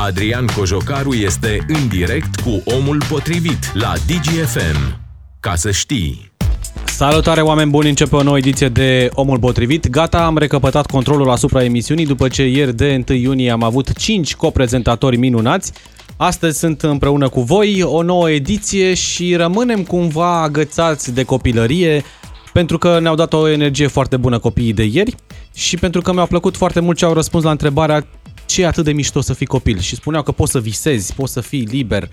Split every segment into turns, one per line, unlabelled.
Adrian Cojocaru este în direct cu omul potrivit la DGFM. Ca să știi...
Salutare oameni buni, începe o nouă ediție de Omul Potrivit. Gata, am recăpătat controlul asupra emisiunii după ce ieri de 1 iunie am avut 5 coprezentatori minunați. Astăzi sunt împreună cu voi o nouă ediție și rămânem cumva agățați de copilărie pentru că ne-au dat o energie foarte bună copiii de ieri și pentru că mi-a plăcut foarte mult ce au răspuns la întrebarea ce e atât de mișto să fii copil și spuneau că poți să visezi, poți să fii liber.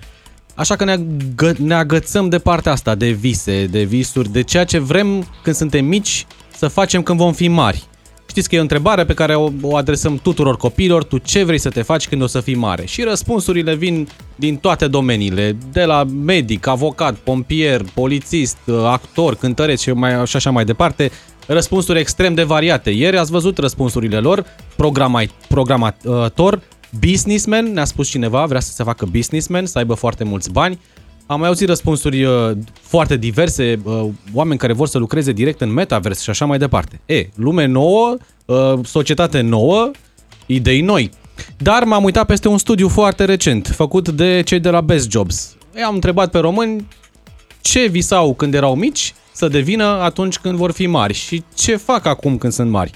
Așa că ne, agă- ne agățăm de partea asta, de vise, de visuri, de ceea ce vrem când suntem mici să facem când vom fi mari. Știți că e o întrebare pe care o, o adresăm tuturor copiilor, tu ce vrei să te faci când o să fii mare? Și răspunsurile vin din toate domeniile, de la medic, avocat, pompier, polițist, actor, cântăreț și, mai, și așa mai departe. Răspunsuri extrem de variate. Ieri ați văzut răspunsurile lor, programai, programator, businessman, ne-a spus cineva, vrea să se facă businessman, să aibă foarte mulți bani. Am mai auzit răspunsuri uh, foarte diverse, uh, oameni care vor să lucreze direct în metaverse și așa mai departe. E, lume nouă, uh, societate nouă, idei noi. Dar m-am uitat peste un studiu foarte recent, făcut de cei de la Best Jobs. I-am întrebat pe români ce visau când erau mici să devină atunci când vor fi mari și ce fac acum când sunt mari.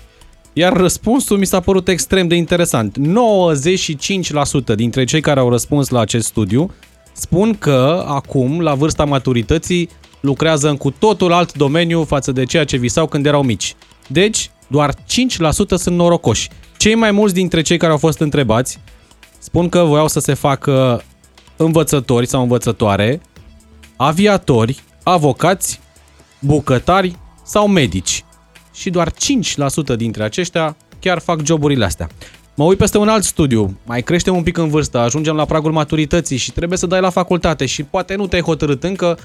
Iar răspunsul mi s-a părut extrem de interesant. 95% dintre cei care au răspuns la acest studiu spun că acum, la vârsta maturității, lucrează în cu totul alt domeniu față de ceea ce visau când erau mici. Deci, doar 5% sunt norocoși. Cei mai mulți dintre cei care au fost întrebați spun că voiau să se facă învățători sau învățătoare, aviatori, avocați, bucătari sau medici. Și doar 5% dintre aceștia chiar fac joburile astea. Mă uit peste un alt studiu, mai creștem un pic în vârstă, ajungem la pragul maturității și trebuie să dai la facultate și poate nu te-ai hotărât încă,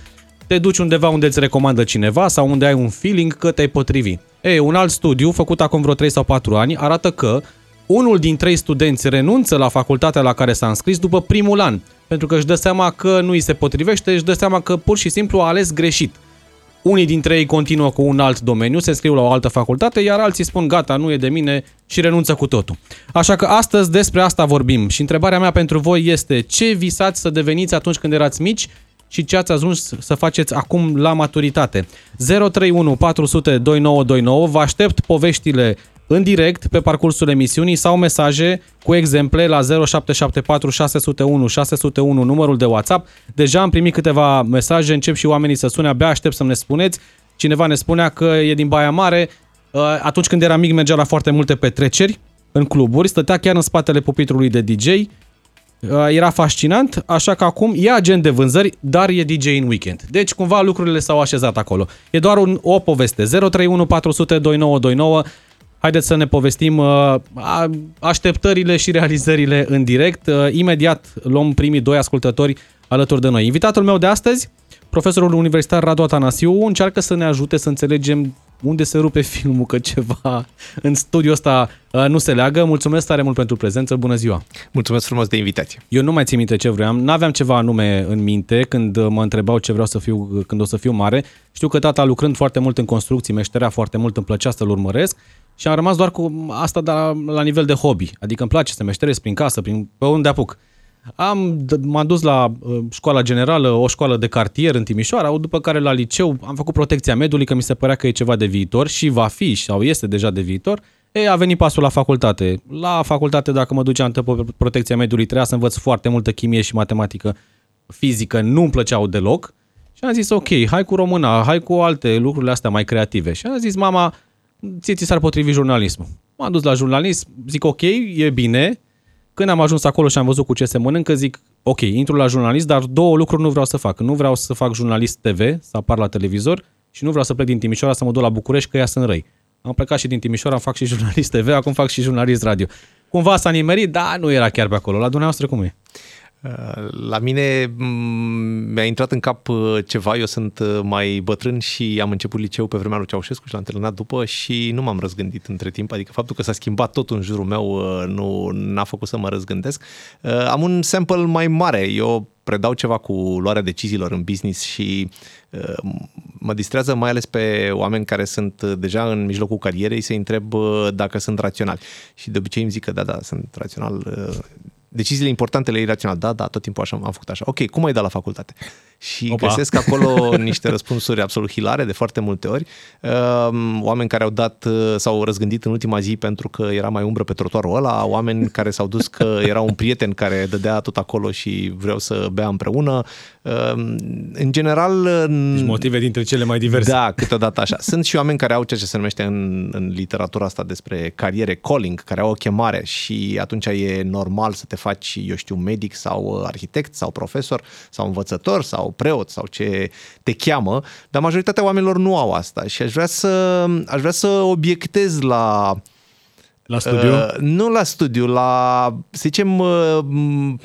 te duci undeva unde îți recomandă cineva sau unde ai un feeling că te-ai potrivi. Ei, un alt studiu, făcut acum vreo 3 sau 4 ani, arată că unul din trei studenți renunță la facultatea la care s-a înscris după primul an, pentru că își dă seama că nu îi se potrivește, își dă seama că pur și simplu a ales greșit. Unii dintre ei continuă cu un alt domeniu, se înscriu la o altă facultate, iar alții spun gata, nu e de mine și renunță cu totul. Așa că astăzi despre asta vorbim și întrebarea mea pentru voi este ce visați să deveniți atunci când erați mici și ce ați ajuns să faceți acum la maturitate. 031 400 2929, vă aștept poveștile în direct pe parcursul emisiunii sau mesaje cu exemple la 0774 601 601 numărul de WhatsApp. Deja am primit câteva mesaje, încep și oamenii să sune, abia aștept să-mi ne spuneți. Cineva ne spunea că e din Baia Mare, Uh, atunci când era mic mergea la foarte multe petreceri în cluburi, stătea chiar în spatele pupitrului de DJ, uh, era fascinant, așa că acum e agent de vânzări, dar e DJ în weekend. Deci cumva lucrurile s-au așezat acolo. E doar un, o poveste. 031 400 2929 Haideți să ne povestim uh, așteptările și realizările în direct. Imediat luăm primii doi ascultători alături de noi. Invitatul meu de astăzi, profesorul universitar Radu Atanasiu, încearcă să ne ajute să înțelegem unde se rupe filmul, că ceva în studiul ăsta uh, nu se leagă. Mulțumesc tare mult pentru prezență, bună ziua!
Mulțumesc frumos de invitație!
Eu nu mai țin minte ce vreau, n-aveam ceva anume în minte când mă întrebau ce vreau să fiu când o să fiu mare. Știu că tata lucrând foarte mult în construcții, meșterea foarte mult, îmi plăcea să-l urmăresc și am rămas doar cu asta de la, la nivel de hobby. Adică îmi place să meșteresc prin casă, prin, pe unde apuc. Am, m-am dus la uh, școala generală, o școală de cartier în Timișoara, după care la liceu am făcut protecția mediului, că mi se părea că e ceva de viitor și va fi sau este deja de viitor. E, a venit pasul la facultate. La facultate, dacă mă duceam pe protecția mediului, trebuia să învăț foarte multă chimie și matematică, fizică, nu-mi plăceau deloc. Și am zis, ok, hai cu româna, hai cu alte lucruri astea mai creative. Și am zis, mama, ție ți s-ar potrivi jurnalismul. M-am dus la jurnalism, zic, ok, e bine, când am ajuns acolo și am văzut cu ce se mănâncă, zic, ok, intru la jurnalist, dar două lucruri nu vreau să fac. Nu vreau să fac jurnalist TV, să apar la televizor și nu vreau să plec din Timișoara să mă duc la București, că ea sunt răi. Am plecat și din Timișoara, fac și jurnalist TV, acum fac și jurnalist radio. Cumva s-a nimerit, dar nu era chiar pe acolo. La dumneavoastră cum e?
Uh, la mine mi-a intrat în cap uh, ceva, eu sunt uh, mai bătrân și am început liceu pe vremea lui Ceaușescu și l-am terminat după și nu m-am răzgândit între timp, adică faptul că s-a schimbat tot în jurul meu nu n-a făcut să mă răzgândesc. Am un sample mai mare, eu predau ceva cu luarea deciziilor în business și mă distrează mai ales pe oameni care sunt deja în mijlocul carierei să-i întreb dacă sunt raționali. Și de obicei îmi zic că da, da, sunt rațional deciziile importante le iei rațional. Da, da, tot timpul așa am făcut așa. Ok, cum ai dat la facultate? Și
Opa.
găsesc acolo niște răspunsuri absolut hilare de foarte multe ori. Um, Oameni care au dat, uh, s-au răzgândit în ultima zi pentru că era mai umbră pe trotuarul ăla, oameni care s-au dus că era un prieten care dădea tot acolo și vreau să bea împreună. Um, În general...
Deci motive dintre cele mai diverse.
Da, câteodată așa. Sunt și oameni care au ceea ce se numește în, în literatura asta despre cariere calling, care au o chemare și atunci e normal să te faci, eu știu, medic sau arhitect sau profesor sau învățător sau preot sau ce te cheamă, dar majoritatea oamenilor nu au asta și aș vrea să, aș vrea să obiectez la
La studiu?
Uh, nu la studiu, la, să zicem, uh, m, uh,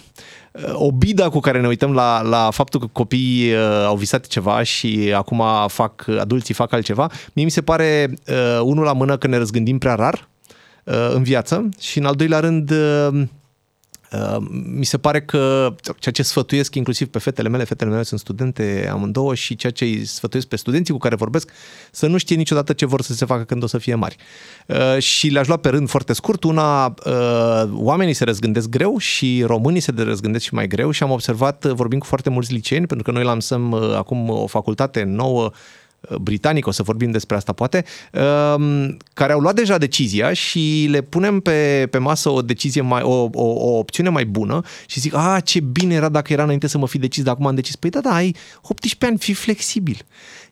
obida cu care ne uităm la, la faptul că copiii uh, au visat ceva și acum fac, adulții fac altceva. Mie mi se pare, uh, unul la mână, că ne răzgândim prea rar uh, în viață și în al doilea rând uh, Uh, mi se pare că ceea ce sfătuiesc inclusiv pe fetele mele, fetele mele sunt studente amândouă și ceea ce îi sfătuiesc pe studenții cu care vorbesc, să nu știe niciodată ce vor să se facă când o să fie mari. Uh, și le-aș lua pe rând foarte scurt. Una, uh, oamenii se răzgândesc greu și românii se răzgândesc și mai greu și am observat, vorbind cu foarte mulți liceeni, pentru că noi lansăm acum o facultate nouă britanic, o să vorbim despre asta poate, um, care au luat deja decizia și le punem pe, pe masă o decizie mai, o, o, o opțiune mai bună și zic, a, ce bine era dacă era înainte să mă fi decis, dar acum am decis. Păi da, da, ai 18 ani, fii flexibil.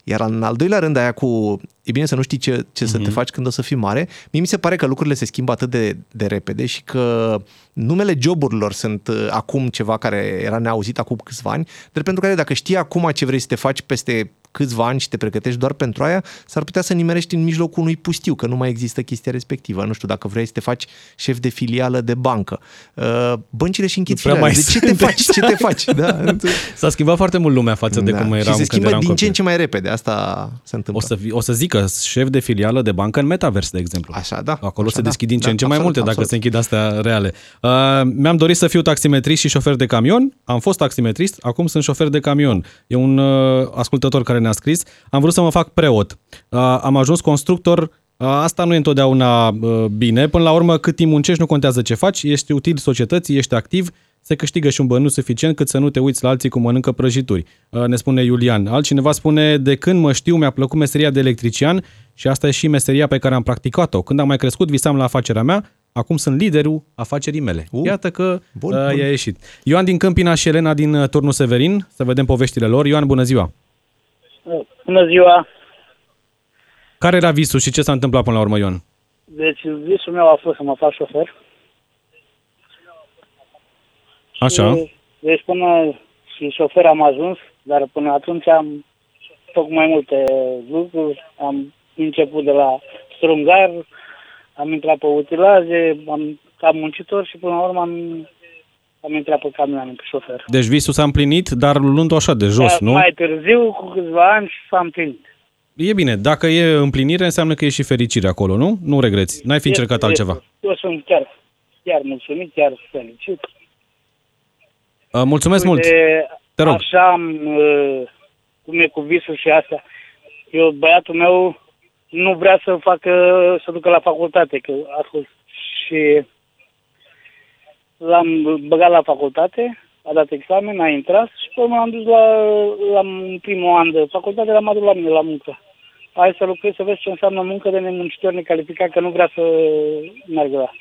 Iar în al doilea rând, aia cu e bine să nu știi ce, ce mm-hmm. să te faci când o să fii mare, mie mi se pare că lucrurile se schimbă atât de, de repede și că numele joburilor sunt uh, acum ceva care era neauzit acum câțiva ani, dar pentru care dacă știi acum ce vrei să te faci peste câțiva ani și te pregătești doar pentru aia, s-ar putea să nimerești în mijlocul unui pustiu, că nu mai există chestia respectivă. Nu știu, dacă vrei să te faci șef de filială de bancă. Uh, băncile și închid filiale. De ce te faci? Ce te faci? Da.
S-a schimbat foarte mult lumea față de
da.
cum era
Și se schimbă din
copii.
ce în ce mai repede. Asta se întâmplă.
O să, o să zică șef de filială de bancă în Metaverse, de exemplu.
Așa, da.
Acolo
așa,
se
da.
deschid din ce
da,
în ce mai
absolut,
multe, dacă
absolut.
se închid astea reale. Uh, mi-am dorit să fiu taximetrist și șofer de camion. Am fost taximetrist, acum sunt șofer de camion. E un uh, ascultător care ne-a scris. Am vrut să mă fac preot. Uh, am ajuns constructor. Uh, asta nu e întotdeauna uh, bine. Până la urmă, cât timp muncești, nu contează ce faci. Ești util societății, ești activ. Se câștigă și un bănuț suficient cât să nu te uiți la alții cum mănâncă prăjituri. Uh, ne spune Iulian. Altcineva spune, de când mă știu, mi-a plăcut meseria de electrician și asta e și meseria pe care am practicat-o. Când am mai crescut, visam la afacerea mea, acum sunt liderul afacerii mele.
Uh,
Iată că
bun,
uh,
bun.
i-a ieșit. Ioan din Câmpina și Elena din uh, Turnul Severin, să vedem poveștile lor. Ioan, bună ziua!
Bună ziua!
Care era visul și ce s-a întâmplat până la urmă, Ioan?
Deci visul meu a fost să mă fac șofer.
Așa.
Și, deci până și șofer am ajuns, dar până atunci am făcut mai multe lucruri. Am început de la strungar, am intrat pe utilaje, am ca muncitor și până la urmă am, am intrat pe camioane, pe șofer.
Deci visul s-a împlinit, dar luând-o așa de jos,
Dar
nu?
Mai târziu, cu câțiva ani, s-a împlinit.
E bine, dacă e împlinire, înseamnă că e și fericire acolo, nu? Nu regreți. N-ai fi încercat
Este-
altceva.
Eu sunt chiar, chiar mulțumit, chiar fericit.
Uh, Mulțumesc mult!
Uite,
Te rog.
Așa am, uh, cum e cu visul și astea. Eu, băiatul meu, nu vrea să facă, să ducă la facultate, că a fost și l-am băgat la facultate, a dat examen, a intrat și pe urmă l-am dus la, la primul an de facultate, l-am adus la mine la muncă. Hai să lucrez să vezi ce înseamnă muncă de nemuncitor necalificat, că nu vrea să meargă la.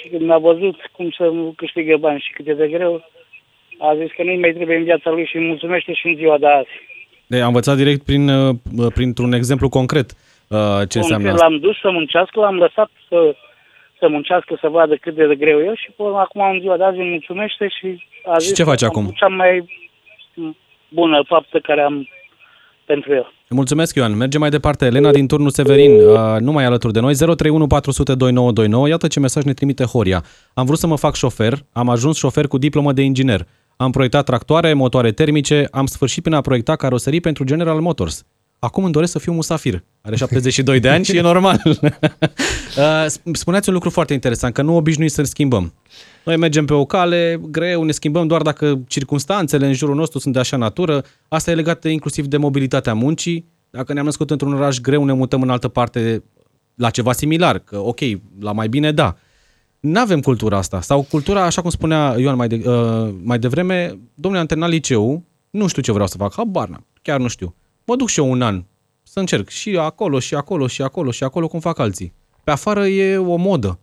Și când a văzut cum să câștigă bani și cât e de greu, a zis că nu-i mai trebuie în viața lui și îi mulțumește și în ziua de azi.
De, am învățat direct prin, uh, printr-un exemplu concret uh, ce înseamnă
Concret,
asta.
L-am dus să muncească, l-am lăsat să, să muncească, să vadă cât de greu e și pe urmă, acum în ziua de azi îmi mulțumește și a
Și
zis
ce face
că am
acum?
făcut Cea mai bună faptă care am pentru el.
Mulțumesc, Ioan. Mergem mai departe. Elena din turnul Severin, uh, nu mai e alături de noi. 031 400 2929. Iată ce mesaj ne trimite Horia. Am vrut să mă fac șofer, am ajuns șofer cu diplomă de inginer. Am proiectat tractoare, motoare termice, am sfârșit prin a proiecta caroserii pentru General Motors. Acum îmi doresc să fiu musafir. Are 72 de ani și e normal. Uh, Spuneați un lucru foarte interesant, că nu obișnuiți să schimbăm. Noi mergem pe o cale, greu, ne schimbăm doar dacă circunstanțele în jurul nostru sunt de așa natură. Asta e legat inclusiv de mobilitatea muncii. Dacă ne-am născut într-un oraș greu, ne mutăm în altă parte la ceva similar. Că, ok, la mai bine, da. Nu avem cultura asta. Sau cultura, așa cum spunea Ioan mai, de, uh, mai devreme, domnule, am terminat liceu, nu știu ce vreau să fac, habar n-am, chiar nu știu. Mă duc și eu un an să încerc și acolo, și acolo, și acolo, și acolo, cum fac alții. Pe afară e o modă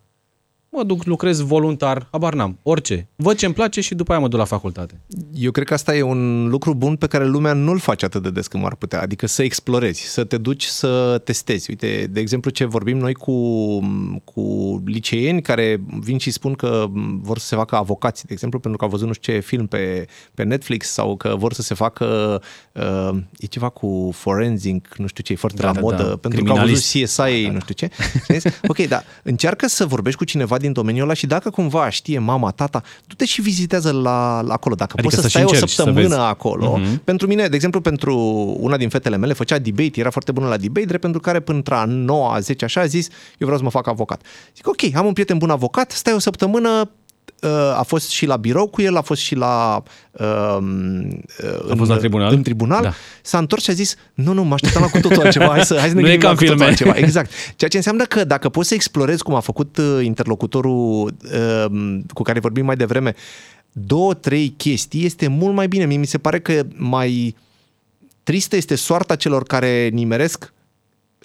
mă duc, lucrez voluntar, abar n-am, orice. Văd ce îmi place și după aia mă duc la facultate.
Eu cred că asta e un lucru bun pe care lumea nu-l face atât de des cum ar putea, adică să explorezi, să te duci să testezi. Uite, de exemplu, ce vorbim noi cu, cu liceeni care vin și spun că vor să se facă avocați, de exemplu, pentru că au văzut nu știu ce film pe, pe Netflix sau că vor să se facă, uh, e ceva cu forensic, nu știu ce, e foarte da, la da, modă, da. pentru că au văzut CSI, da, da. nu știu ce. ok, dar încearcă să vorbești cu cineva din domeniul ăla și dacă cumva știe mama, tata, du-te și vizitează la, la acolo. Dacă adică poți să, stai o săptămână acolo. Uh-huh. Pentru mine, de exemplu, pentru una din fetele mele, făcea debate, era foarte bună la debate, drept pentru care până a 9 10 așa a zis, eu vreau să mă fac avocat. Zic, ok, am un prieten bun avocat, stai o săptămână, a fost și la birou cu el, a fost și la uh,
a fost la tribunal,
în tribunal da. s-a întors și a zis, nu, nu, mă așteptam la cu totul altceva, hai să, hai să ne gândim la filme. altceva. Exact. Ceea ce înseamnă că dacă poți să explorezi cum a făcut uh, interlocutorul uh, cu care vorbim mai devreme, două, trei chestii, este mult mai bine. Mie mi se pare că mai tristă este soarta celor care nimeresc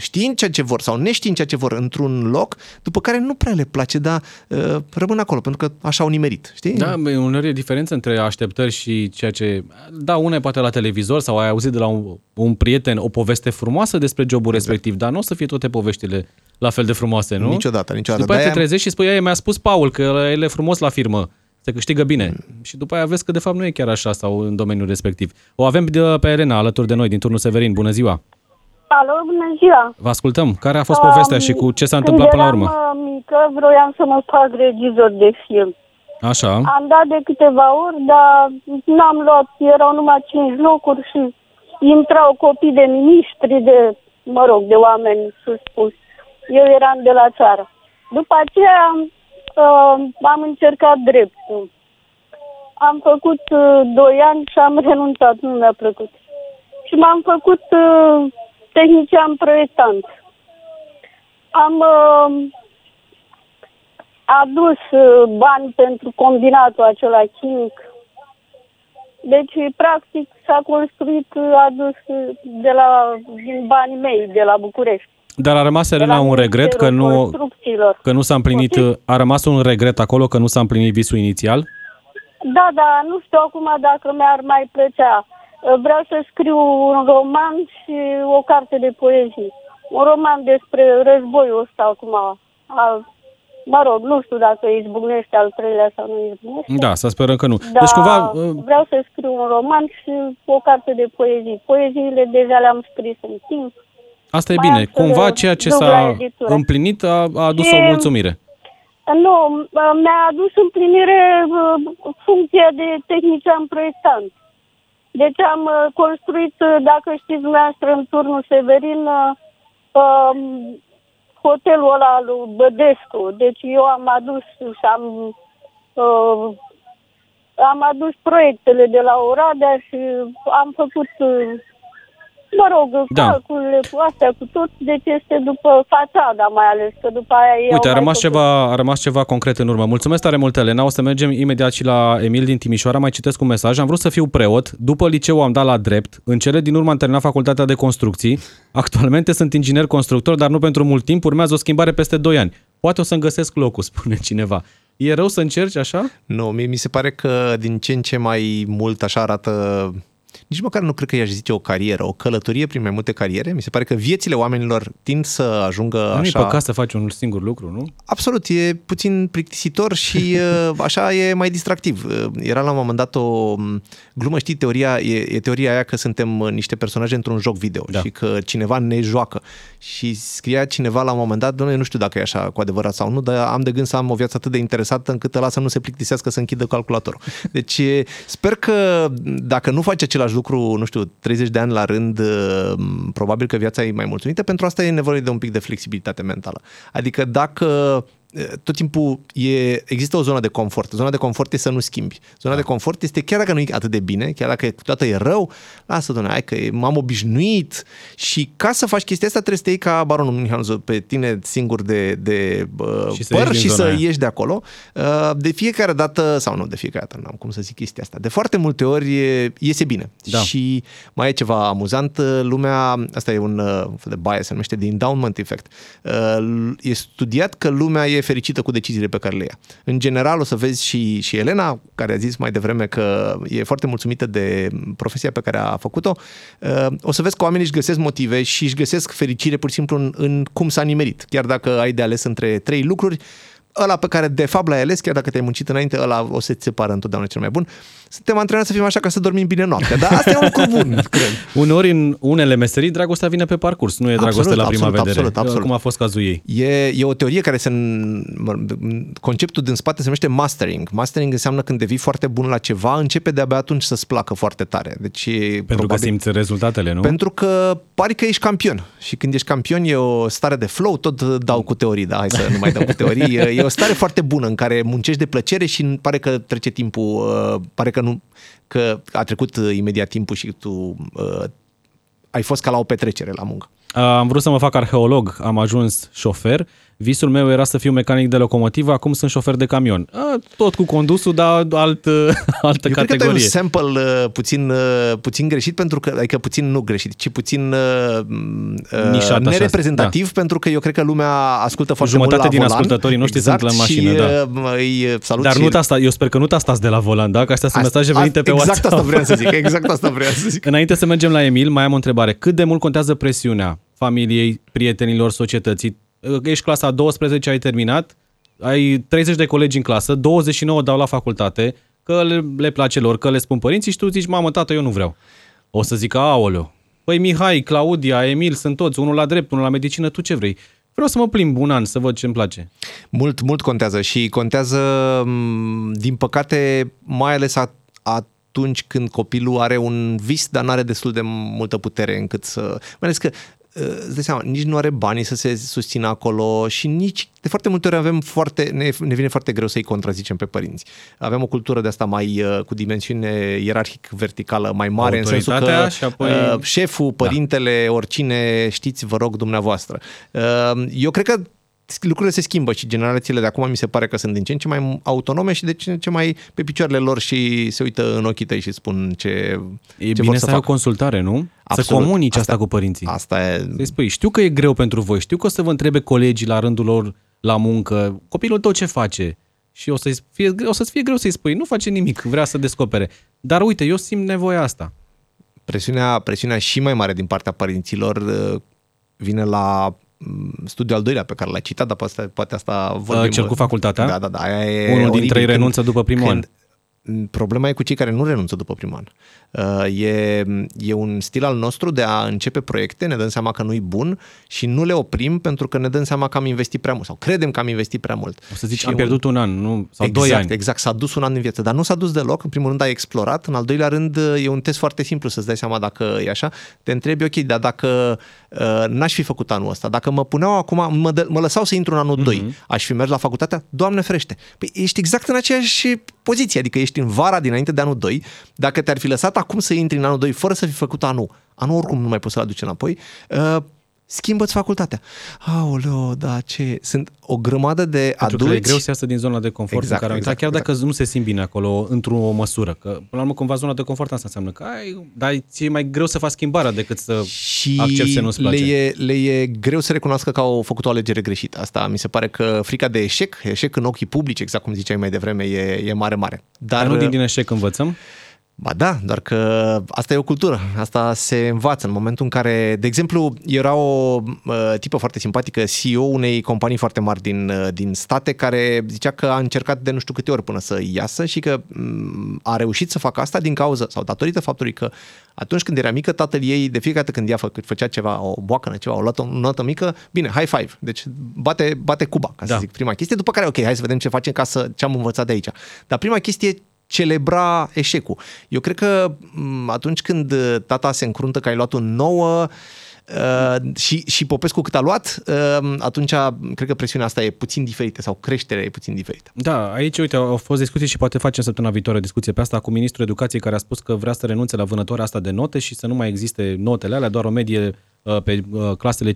știind ceea ce vor sau neștiind ceea ce vor într-un loc, după care nu prea le place, dar uh, rămân acolo, pentru că așa au nimerit, știi?
Da, uneori e diferență între așteptări și ceea ce... Da, una poate la televizor sau ai auzit de la un, un prieten o poveste frumoasă despre jobul exact. respectiv, dar nu o să fie toate poveștile la fel de frumoase, nu?
Niciodată, niciodată.
După aceea te trezești și spui, ei, mi-a spus Paul că el e frumos la firmă se câștigă bine. Mm. Și după aia vezi că de fapt nu e chiar așa sau în domeniul respectiv. O avem de, pe Elena alături de noi din turnul Severin. Bună ziua!
Alo, bună ziua!
Vă ascultăm. Care a fost povestea um, și cu ce s-a întâmplat până la urmă?
Când eram uh, mică, vroiam să mă fac regizor de film.
Așa.
Am dat de câteva ori, dar n-am luat, erau numai cinci locuri și intrau copii de miniștri, de, mă rog, de oameni sus spus. Eu eram de la țară. După aceea uh, am încercat dreptul. Am făcut uh, doi ani și am renunțat, nu mi-a plăcut. Și m-am făcut uh, tehnician proiectant. Am uh, adus uh, bani pentru combinatul acela chimic. Deci, practic, s-a construit, uh, adus uh, de la, din banii mei, de la București.
Dar a rămas, Elena, un regret că nu, că nu s-a împlinit, a rămas un regret acolo că nu s-a împlinit visul inițial?
Da, da, nu știu acum dacă mi-ar mai plăcea. Vreau să scriu un roman și o carte de poezie. Un roman despre războiul ăsta acum. Al, mă rog, nu știu dacă izbucnește al treilea sau nu izbucnește.
Da, să sperăm că nu.
Da, deci cumva... Uh, vreau să scriu un roman și o carte de poezie. Poeziile deja le-am scris în timp.
Asta e mai bine. Cumva ceea ce s-a împlinit a, a adus e, o mulțumire.
Nu, mi-a adus împlinire uh, funcția de tehnician proiectant. Deci am uh, construit, uh, dacă știți dumneavoastră, în turnul Severin, uh, um, hotelul ăla lui Bădescu. Deci eu am adus și am, uh, am adus proiectele de la Oradea și am făcut mă rog, da. calculele cu astea, cu tot, deci este după fațada mai ales, că după aia
Uite, a rămas, ceva, a rămas ceva concret în urmă. Mulțumesc tare mult, Elena. O să mergem imediat și la Emil din Timișoara. Mai citesc un mesaj. Am vrut să fiu preot. După liceu am dat la drept. În cele din urmă am terminat facultatea de construcții. Actualmente sunt inginer constructor, dar nu pentru mult timp. Urmează o schimbare peste 2 ani. Poate o să-mi găsesc locul, spune cineva. E rău să încerci așa?
Nu, mie mi se pare că din ce în ce mai mult așa arată nici măcar nu cred că i-aș zice o carieră, o călătorie prin mai multe cariere. Mi se pare că viețile oamenilor tind să ajungă nu așa...
Nu e păcat să faci un singur lucru, nu?
Absolut, e puțin plictisitor și uh, așa e mai distractiv. Uh, era la un moment dat o glumă, știi, teoria, e, e teoria aia că suntem uh, niște personaje într-un joc video da. și că cineva ne joacă. Și scria cineva la un moment dat, nu știu dacă e așa cu adevărat sau nu, dar am de gând să am o viață atât de interesată încât ăla să nu se plictisească să închidă calculatorul. Deci sper că dacă nu faci același lucru, nu știu, 30 de ani la rând, uh, probabil că viața e mai mulțumită. Pentru asta e nevoie de un pic de flexibilitate mentală. Adică dacă tot timpul e, există o zonă de confort. Zona de confort este să nu schimbi. Zona da. de confort este chiar dacă nu e atât de bine, chiar dacă toată e rău, lasă, doamne, hai că m-am obișnuit și ca să faci chestia asta trebuie să te iei ca baronul Mihanozu pe tine singur de, de uh, și păr și să aia. ieși de acolo. Uh, de fiecare dată, sau nu de fiecare dată, n-am cum să zic chestia asta, de foarte multe ori iese bine. Da. Și mai e ceva amuzant, lumea, asta e un uh, de bias, se numește de endowment effect. Uh, e studiat că lumea e fericită cu deciziile pe care le ia. În general, o să vezi și, și Elena, care a zis mai devreme că e foarte mulțumită de profesia pe care a făcut-o, uh, o să vezi că oamenii își găsesc motive și își găsesc fericire pur și simplu în, în cum s-a nimerit. Chiar dacă ai de ales între trei lucruri, ăla pe care de fapt l-ai ales, chiar dacă te-ai muncit înainte, ăla o să-ți separă întotdeauna cel mai bun. Suntem antrenați să fim așa ca să dormim bine noaptea, dar asta e un lucru bun, cred.
Uneori în unele meserii dragostea vine pe parcurs, nu e dragoste absolut, la prima absolut, vedere. Absolut, absolut. Cum a fost cazul ei.
E, e o teorie care se... Conceptul din spate se numește mastering. Mastering înseamnă când devii foarte bun la ceva, începe de-abia atunci să-ți placă foarte tare. Deci,
pentru probabil, că simți rezultatele, nu?
Pentru că pari că ești campion. Și când ești campion e o stare de flow, tot dau cu teorii, da, hai să nu mai dau cu teorii. E o stare foarte bună în care muncești de plăcere și pare că trece timpul, uh, pare că nu că a trecut uh, imediat timpul și tu uh, ai fost ca la o petrecere la muncă.
Am vrut să mă fac arheolog, am ajuns șofer Visul meu era să fiu mecanic de locomotivă, acum sunt șofer de camion. A, tot cu condusul, dar alt, altă
Eu
categorie.
cred că e un sample uh, puțin, uh, puțin greșit, pentru că, adică puțin nu greșit, ci puțin uh, Nișat, nereprezentativ, da. pentru că eu cred că lumea ascultă foarte
Jumătate
mult
la din volan. ascultătorii noștri exact, sunt la mașină,
și,
da.
Îi salut
dar nu asta, eu sper că nu stați de la volan, da? Că astea sunt mesaje venite pe
exact
WhatsApp.
Exact asta vreau să zic, exact asta vreau să zic.
Înainte să mergem la Emil, mai am o întrebare. Cât de mult contează presiunea familiei, prietenilor, societății, ești clasa 12, ai terminat, ai 30 de colegi în clasă, 29 dau la facultate, că le, le place lor, că le spun părinții și tu zici, mamă, tată, eu nu vreau. O să zic, aoleu, păi Mihai, Claudia, Emil, sunt toți, unul la drept, unul la medicină, tu ce vrei? Vreau să mă plimb un an, să văd ce îmi place.
Mult, mult contează și contează, din păcate, mai ales atunci când copilul are un vis, dar nu are destul de multă putere încât să... Mai ales că îți dai seama, nici nu are banii să se susțină acolo și nici, de foarte multe ori avem foarte, ne, ne vine foarte greu să-i contrazicem pe părinți. Avem o cultură de asta mai uh, cu dimensiune ierarhic-verticală mai mare, în sensul că și apoi... uh, șeful, da. părintele, da. oricine, știți, vă rog dumneavoastră. Uh, eu cred că lucrurile se schimbă și generațiile de acum mi se pare că sunt din ce în ce mai autonome și de ce în ce mai pe picioarele lor și se uită în ochii tăi și spun ce
E
ce
bine să, să ai o consultare, nu? Absolut. Să comunici asta, asta cu părinții.
Asta e...
Să spui, știu că e greu pentru voi, știu că o să vă întrebe colegii la rândul lor la muncă, copilul tău ce face? Și o, să fie, o să-ți fie greu să-i spui, nu face nimic, vrea să descopere. Dar uite, eu simt nevoia asta.
Presiunea, presiunea și mai mare din partea părinților uh, vine la Mm, studiul al doilea pe care l-ai citat, dar poate, poate asta vorbim...
Cel cu facultatea?
Da, da, da. Aia e
Unul dintre ei renunță după primul când, an.
Problema e cu cei care nu renunță după primul an. Uh, e, e un stil al nostru de a începe proiecte, ne dăm seama că nu-i bun și nu le oprim pentru că ne dăm seama că am investit prea mult sau credem că am investit prea mult.
O să zici, am pierdut un, un an, nu? Sau
exact,
doi ani.
Exact, s-a dus un an în viață, dar nu s-a dus deloc. În primul rând ai explorat, în al doilea rând e un test foarte simplu să-ți dai seama dacă e așa. Te întrebi, ok, dar dacă uh, n-aș fi făcut anul ăsta, dacă mă puneau acum, mă, dă, mă lăsau să intru în anul uh-huh. Mhm. 2, aș fi mers la facultatea? Doamne frește! Păi ești exact în aceeași poziție, adică ești în vara dinainte de anul 2, dacă te-ar fi lăsat acum să intri în anul 2 fără să fi făcut anul, anul oricum nu mai poți să-l aduci înapoi, uh, schimbă-ți facultatea. Aoleo, da, ce... Sunt o grămadă de Pentru adulți... Că
e greu să iasă din zona de confort exact, în care exact, chiar exact. dacă nu se simt bine acolo într-o măsură. Că, până la urmă, cumva, zona de confort asta înseamnă că ai, dar ți-e mai greu să faci schimbarea decât să și accepti să nu-ți place.
Le e, le e greu să recunoască că au făcut o alegere greșită. Asta mi se pare că frica de eșec, eșec în ochii publici, exact cum ziceai mai devreme, e, e mare, mare.
Dar, dar nu din, din eșec învățăm?
Ba da, doar că asta e o cultură, asta se învață în momentul în care, de exemplu, era o uh, tipă foarte simpatică, CEO unei companii foarte mari din, uh, din state, care zicea că a încercat de nu știu câte ori până să iasă și că um, a reușit să facă asta din cauza sau datorită faptului că atunci când era mică, tatăl ei, de fiecare dată când ea fă, făcea ceva, o boacănă, ceva, o luat o notă mică, bine, high five, deci bate, bate cuba, ca să da. zic, prima chestie, după care, ok, hai să vedem ce facem ca să, ce am învățat de aici. Dar prima chestie celebra eșecul. Eu cred că atunci când tata se încruntă că ai luat un nouă, Uh, și, și Popescu cât a luat, uh, atunci cred că presiunea asta e puțin diferită sau creșterea e puțin diferită.
Da, aici, uite, au fost discuții și poate facem săptămâna viitoare discuție pe asta cu ministrul educației care a spus că vrea să renunțe la vânătoarea asta de note și să nu mai existe notele alea, doar o medie uh, pe uh, clasele 5-8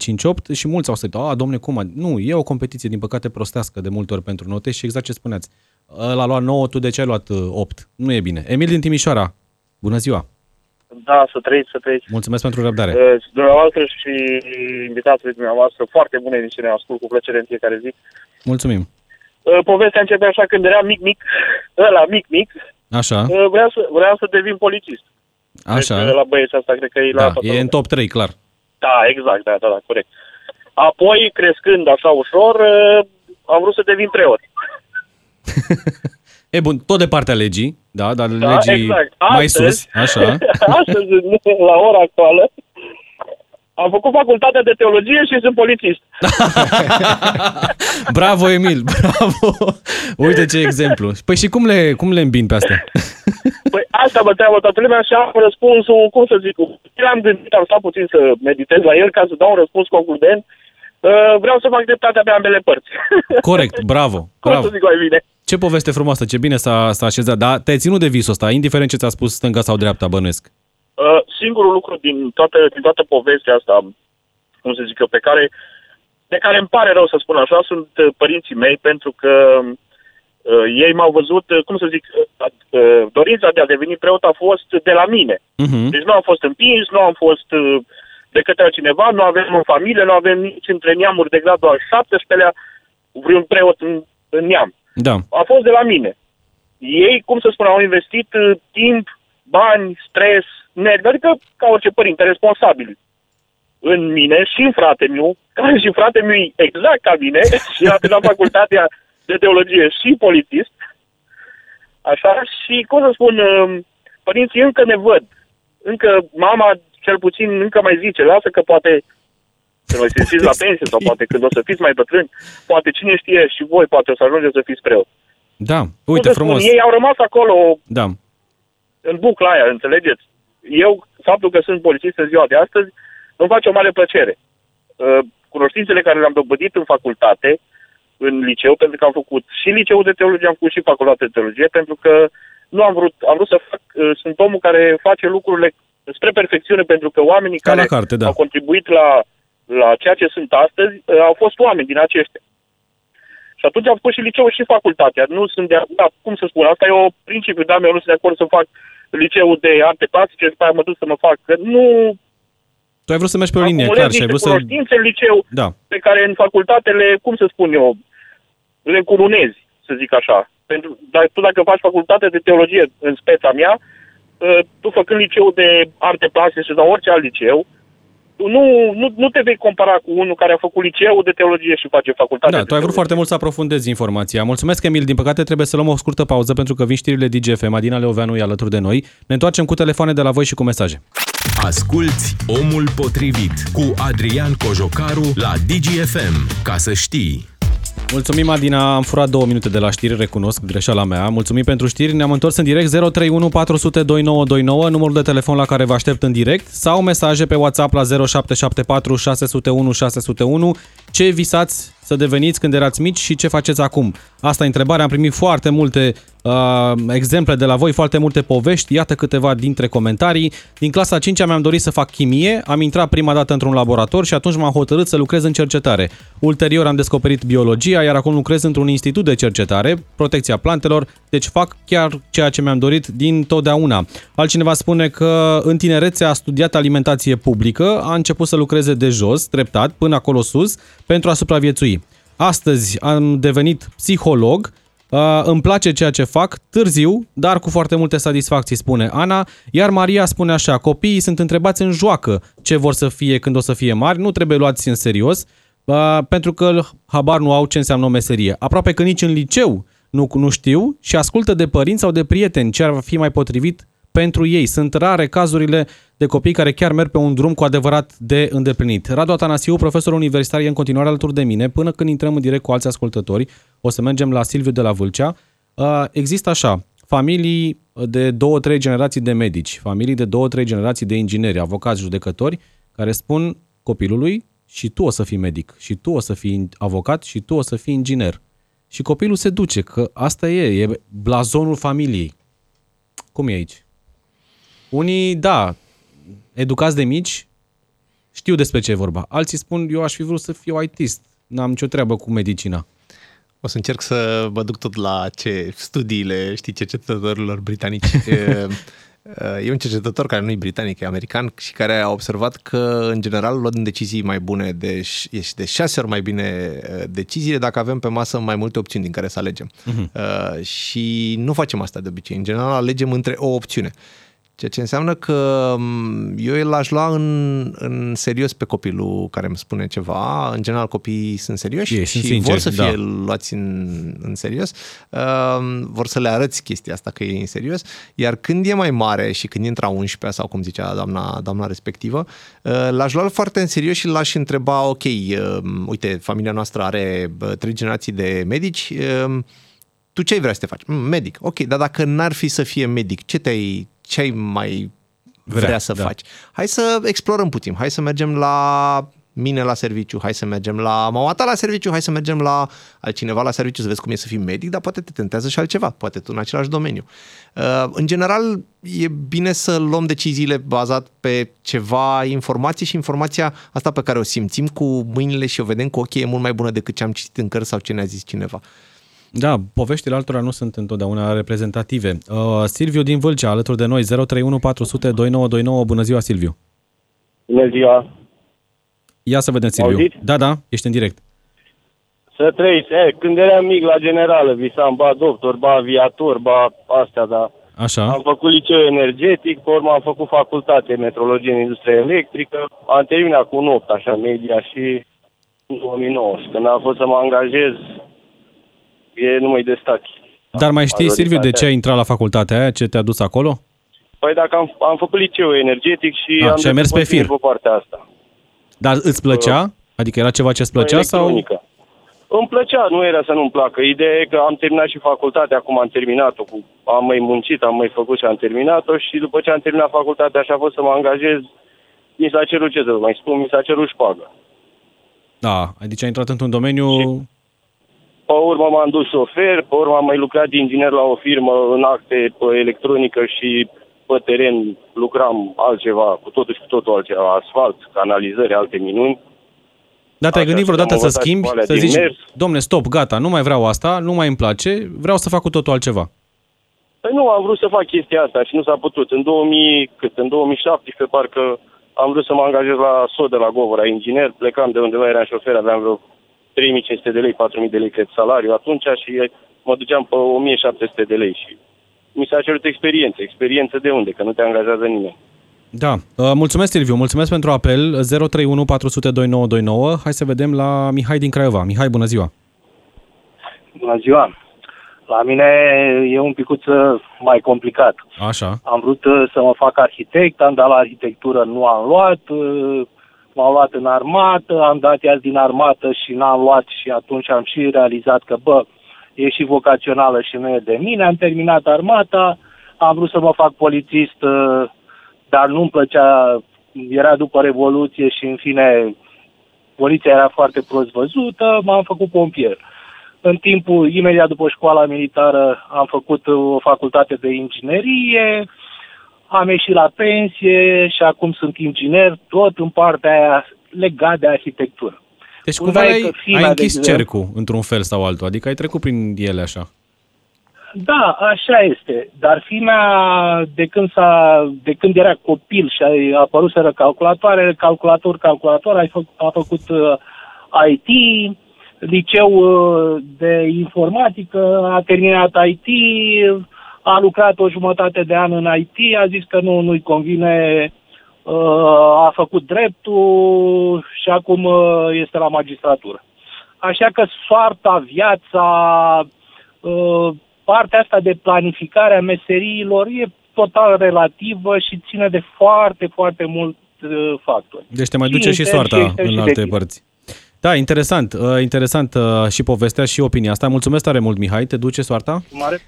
și mulți au spus, a, domne, cum? Nu, e o competiție, din păcate, prostească de multe ori pentru note și exact ce spuneați. Ăla a luat 9, tu de ce ai luat 8? Nu e bine. Emil din Timișoara, bună ziua!
Da, să trăiți, să trăiți.
Mulțumesc pentru răbdare.
Uh, dumneavoastră și invitații dumneavoastră, foarte bune emisiune, ascult cu plăcere în fiecare zi.
Mulțumim.
Uh, povestea începe așa când eram mic, mic, ăla mic, mic,
Așa,
uh, vreau să, vreau să devin polițist.
așa.
Deci, la băieții asta, cred că e la
Da,
toată
e în
lumea.
top 3, clar.
Da, exact, da, da, da, corect. Apoi, crescând așa ușor, uh, am vrut să devin preot.
E bun, tot de partea legii, da, dar
Da,
legii
exact.
mai
Astăzi-
sus, așa.
Astăzi, la ora actuală, am făcut facultatea de teologie și sunt polițist.
bravo, Emil, bravo. Uite ce exemplu. Păi și cum le, cum le îmbin pe astea?
Păi asta mă întreabă toată lumea și am răspunsul, cum să zic, l-am gândit, am stat puțin să meditez la el ca să dau un răspuns concludent. Uh, vreau să fac dreptatea pe ambele părți.
Corect, bravo,
cum
bravo.
să zic mai bine?
Ce poveste frumoasă, ce bine s-a, s-a așezat. Dar te-ai ținut de visul ăsta, indiferent ce ți-a spus stânga sau dreapta, bănuiesc.
Uh, singurul lucru din toată, din toată povestea asta, cum să zic eu, pe care, de care îmi pare rău să spun așa, sunt uh, părinții mei, pentru că uh, ei m-au văzut, uh, cum să zic, uh, uh, dorința de a deveni preot a fost de la mine.
Uh-huh.
Deci nu am fost împins, nu am fost uh, de către cineva, nu avem în familie, nu avem nici între neamuri de gradul al 17-lea vreun preot în, în neam.
Da,
A fost de la mine. Ei, cum să spun, au investit uh, timp, bani, stres, nervi, adică ca orice părinte responsabil în mine și în frate meu, care și frate meu e exact ca mine și a la facultatea de teologie și polițist. Așa, și cum să spun, uh, părinții încă ne văd. Încă mama, cel puțin, încă mai zice, lasă că poate când o să ieșiți la pensie sau poate când o să fiți mai bătrâni, poate cine știe și voi poate o să ajungeți să fiți preot.
da,
Cum
uite
să spun,
frumos.
Ei au rămas acolo
Da,
în bucla aia, înțelegeți? Eu, faptul că sunt polițist în ziua de astăzi, îmi face o mare plăcere. Uh, Cunoștințele care le-am dobândit în facultate, în liceu, pentru că am făcut și liceul de teologie, am făcut și facultatea de teologie, pentru că nu am vrut, am vrut să fac, uh, sunt omul care face lucrurile spre perfecțiune, pentru că oamenii
Ca la
care
carte, da.
au contribuit la, la ceea ce sunt astăzi uh, au fost oameni din aceștia. Și atunci am făcut și liceul și facultatea. Nu sunt de da, cum să spun, asta e o principiu, da, eu nu sunt de acord să fac liceul de arte plastice și după aia mă duc să mă fac. Că nu
tu ai vrut să mergi pe o linie,
acumulez
clar, și ai
niște
vrut să...
cunoștințe în liceu
Da,
pe care în facultatele, cum să spun eu, le curunezi, să zic așa. Pentru, dar tu dacă faci facultate de teologie în speța mea, ă, tu făcând liceu de arte plastice sau orice alt liceu, tu nu, nu, nu te vei compara cu unul care a făcut liceu de teologie și face facultatea
da,
de
tu ai vrut
teologie.
foarte mult să aprofundezi informația. Mulțumesc, Emil. Din păcate trebuie să luăm o scurtă pauză pentru că vin știrile DGFM. Adina Leoveanu e alături de noi. Ne întoarcem cu telefoane de la voi și cu mesaje.
Asculți Omul Potrivit cu Adrian Cojocaru la DGFM. Ca să știi...
Mulțumim, Adina. Am furat două minute de la știri, recunosc greșeala mea. Mulțumim pentru știri. Ne-am întors în direct 031 400 2929, numărul de telefon la care vă aștept în direct, sau mesaje pe WhatsApp la 0774 601 601. Ce visați să deveniți când erați mici și ce faceți acum? Asta e întrebarea. Am primit foarte multe uh, exemple de la voi, foarte multe povești. Iată câteva dintre comentarii. Din clasa 5 mi-am dorit să fac chimie, am intrat prima dată într-un laborator și atunci m-am hotărât să lucrez în cercetare. Ulterior am descoperit biologia, iar acum lucrez într-un institut de cercetare, protecția plantelor, deci fac chiar ceea ce mi-am dorit din totdeauna. Altcineva spune că în tinerețe a studiat alimentație publică, a început să lucreze de jos, treptat, până acolo sus, pentru a supraviețui. Astăzi am devenit psiholog, Uh, îmi place ceea ce fac, târziu, dar cu foarte multe satisfacții, spune Ana. Iar Maria spune așa, copiii sunt întrebați în joacă ce vor să fie când o să fie mari, nu trebuie luați în serios, uh, pentru că habar nu au ce înseamnă o meserie. Aproape că nici în liceu nu, nu știu și ascultă de părinți sau de prieteni ce ar fi mai potrivit pentru ei. Sunt rare cazurile de copii care chiar merg pe un drum cu adevărat de îndeplinit. Radu Atanasiu, profesor universitar, e în continuare alături de mine. Până când intrăm în direct cu alți ascultători, o să mergem la Silviu de la Vâlcea. Uh, Există așa, familii de două, trei generații de medici, familii de două, trei generații de ingineri, avocați, judecători, care spun copilului și tu o să fii medic, și tu o să fii avocat, și tu o să fii inginer. Și copilul se duce, că asta e, e blazonul familiei. Cum e aici? Unii, da, educați de mici, știu despre ce e vorba. Alții spun, eu aș fi vrut să fiu ITist, n-am nicio treabă cu medicina.
O să încerc să mă duc tot la ce studiile, știi, cercetătorilor britanici. E un cercetător care nu e britanic, e american și care a observat că, în general, luăm decizii mai bune de, și de șase ori mai bine deciziile dacă avem pe masă mai multe opțiuni din care să alegem. Uh-huh. Uh, și nu facem asta de obicei. În general, alegem între o opțiune. Ceea ce înseamnă că eu l-aș lua în, în serios pe copilul care îmi spune ceva. În general, copiii sunt serioși
Ei,
și
sincer,
vor să fie
da.
luați în, în serios. Uh, vor să le arăți chestia asta că e în serios. Iar când e mai mare și când intră a 11 sau cum zicea doamna, doamna respectivă, uh, l-aș lua foarte în serios și l-aș întreba, ok, uh, uite, familia noastră are uh, trei generații de medici, uh, tu ce ai vrea să te faci? Mm, medic. Ok, dar dacă n-ar fi să fie medic, ce te-ai, ce ai mai vrea, vrea să
da.
faci? Hai să explorăm puțin, hai să mergem la mine la serviciu, hai să mergem la mama ta la serviciu, hai să mergem la altcineva la serviciu să vezi cum e să fii medic, dar poate te tentează și altceva, poate tu în același domeniu. Uh, în general, e bine să luăm deciziile bazat pe ceva informație și informația asta pe care o simțim cu mâinile și o vedem cu ochii e mult mai bună decât ce am citit în cărți sau ce ne-a zis cineva.
Da, poveștile altora nu sunt întotdeauna reprezentative. Uh, Silviu din Vâlcea, alături de noi, 031 400 2929. Bună ziua, Silviu.
Bună ziua.
Ia să vedem, Silviu.
Auziți?
Da, da, ești în direct.
Să trăiți. E, când eram mic la generală, visam ba doctor, ba aviator, ba astea, dar
Așa.
am făcut liceu energetic, pe urmă am făcut facultate metrologie în industrie electrică, am terminat cu 8, așa, media și în 2009. Și când am fost să mă angajez, e numai de stachi.
Dar mai știi, Silviu, de ce ai intrat la facultatea aia? Ce te-a dus acolo?
Păi dacă am, am făcut liceu energetic și
Ah,
am
și ai mers pe
continui
fir.
pe partea asta.
Dar îți plăcea? Adică era ceva ce îți plăcea sau...
electronică. Îmi plăcea, nu era să nu-mi placă. Ideea e că am terminat și facultatea, acum am terminat-o. Cu, am mai muncit, am mai făcut și am terminat-o și după ce am terminat facultatea și a fost să mă angajez, mi s-a cerut ce să vă mai spun, mi s-a cerut șpagă.
Da, adică ai intrat într-un domeniu...
Pe urmă m-am dus șofer, pe urmă am mai lucrat de inginer la o firmă în acte pe electronică și pe teren lucram altceva, cu totul și cu totul altceva, asfalt, canalizări, alte minuni.
Dar te-ai
Așa,
gândit
și
vreodată
am
să
învățat
schimbi,
școala
să
din
zici,
mers.
domne, stop, gata, nu mai vreau asta, nu mai îmi place, vreau să fac cu totul altceva.
Păi nu, am vrut să fac chestia asta și nu s-a putut. În 2000, cât, în 2017, parcă am vrut să mă angajez la SO de la Govora, inginer, plecam de undeva, eram șofer, aveam vreo 3500 de lei, 4000 de lei cred salariu atunci și mă duceam pe 1700 de lei și mi s-a cerut experiență. Experiență de unde? Că nu te angajează nimeni.
Da. Uh, Mulțumesc, Silviu, mulțumesc pentru apel. 031 400 2929. Hai să vedem la Mihai din Craiova. Mihai, bună ziua.
Bună ziua! La mine e un picuț mai complicat.
Așa.
Am vrut uh, să mă fac arhitect, am dat la arhitectură, nu am luat, uh, m-am luat în armată, am dat iar din armată și n-am luat și atunci am și realizat că, bă, e și vocațională și nu e de mine. Am terminat armata, am vrut să mă fac polițist, uh, dar nu-mi plăcea, era după Revoluție și, în fine, poliția era foarte prost văzută, m-am făcut pompier. În timpul, imediat după școala militară, am făcut o facultate de inginerie, am ieșit la pensie și acum sunt inginer, tot în partea aia legat de arhitectură.
Deci
Culmea
cumva
e
ai,
că fina,
ai
de
închis
exemplu-
cercul într-un fel sau altul, adică ai trecut prin ele așa.
Da, așa este. Dar fiimea, de când, s-a, de când era copil și a apăruseră calculatoare, calculator, calculator, a, fă, a făcut uh, IT, liceu uh, de informatică, a terminat IT, a lucrat o jumătate de an în IT, a zis că nu, nu-i convine, uh, a făcut dreptul și acum uh, este la magistratură. Așa că soarta, viața, uh, partea asta de planificare a meseriilor e total relativă și ține de foarte, foarte mult uh, factori.
Deci te mai
Și
duce și
intern,
soarta
și extern,
în
și de
alte
tine.
părți. Da, interesant, uh, interesant uh, și povestea și opinia asta. Mulțumesc tare mult, Mihai. Te duce soarta?
Mare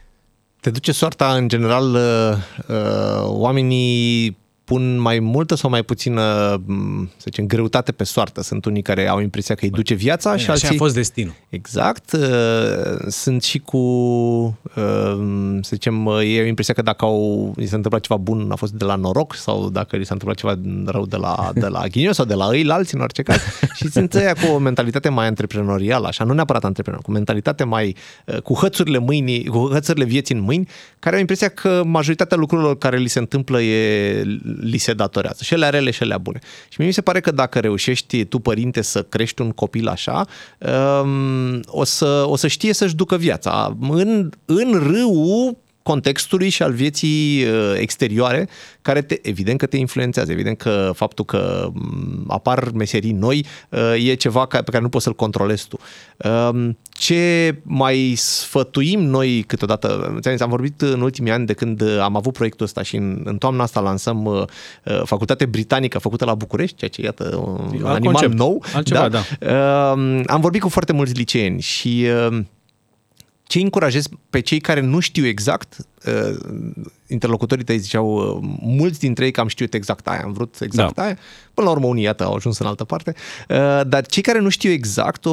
Te duce soarta, în general, uh, uh, oamenii pun mai multă sau mai puțină, m, să zicem, greutate pe soartă. Sunt unii care au impresia că îi duce viața și
Așa
alții...
a fost destinul.
Exact. uh, Sunt și cu, uh, să zicem, uh, ei au impresia că dacă au, li s-a întâmplat ceva bun, a fost de la noroc sau dacă li s-a întâmplat ceva rău de la, de la ghinion sau de la ei, la alții, în orice caz. și sunt ăia cu o mentalitate mai antreprenorială, așa, nu neapărat antreprenor, cu mentalitate mai, uh, cu hățurile mâinii, cu hățurile vieții în mâini, care au impresia că majoritatea lucrurilor care li se întâmplă e, li se datorează. Și ele rele și ele bune. Și mie mi se pare că dacă reușești tu, părinte, să crești un copil așa, um, o, să, o să știe să-și ducă viața. În, în râul contextului și al vieții uh, exterioare, care te, evident că te influențează, evident că faptul că m, apar meserii noi uh, e ceva ca- pe care nu poți să-l controlezi tu. Um, Ce mai sfătuim noi câteodată, ți-am zis, am vorbit în ultimii ani de când uh, am avut proiectul ăsta și în, în toamna asta lansăm uh, uh, facultate britanică făcută la București, ceea ce iată un
Alt
animal
concept.
nou.
Altceva, da.
Uh, am vorbit cu foarte mulți liceeni și uh, ce încurajez pe cei care nu știu exact, uh, interlocutorii tăi ziceau, uh, mulți dintre ei că am știut exact aia, am vrut exact
Da.
aia, până la urmă unii, iată, au ajuns în altă parte, uh, dar cei care nu știu exact, o,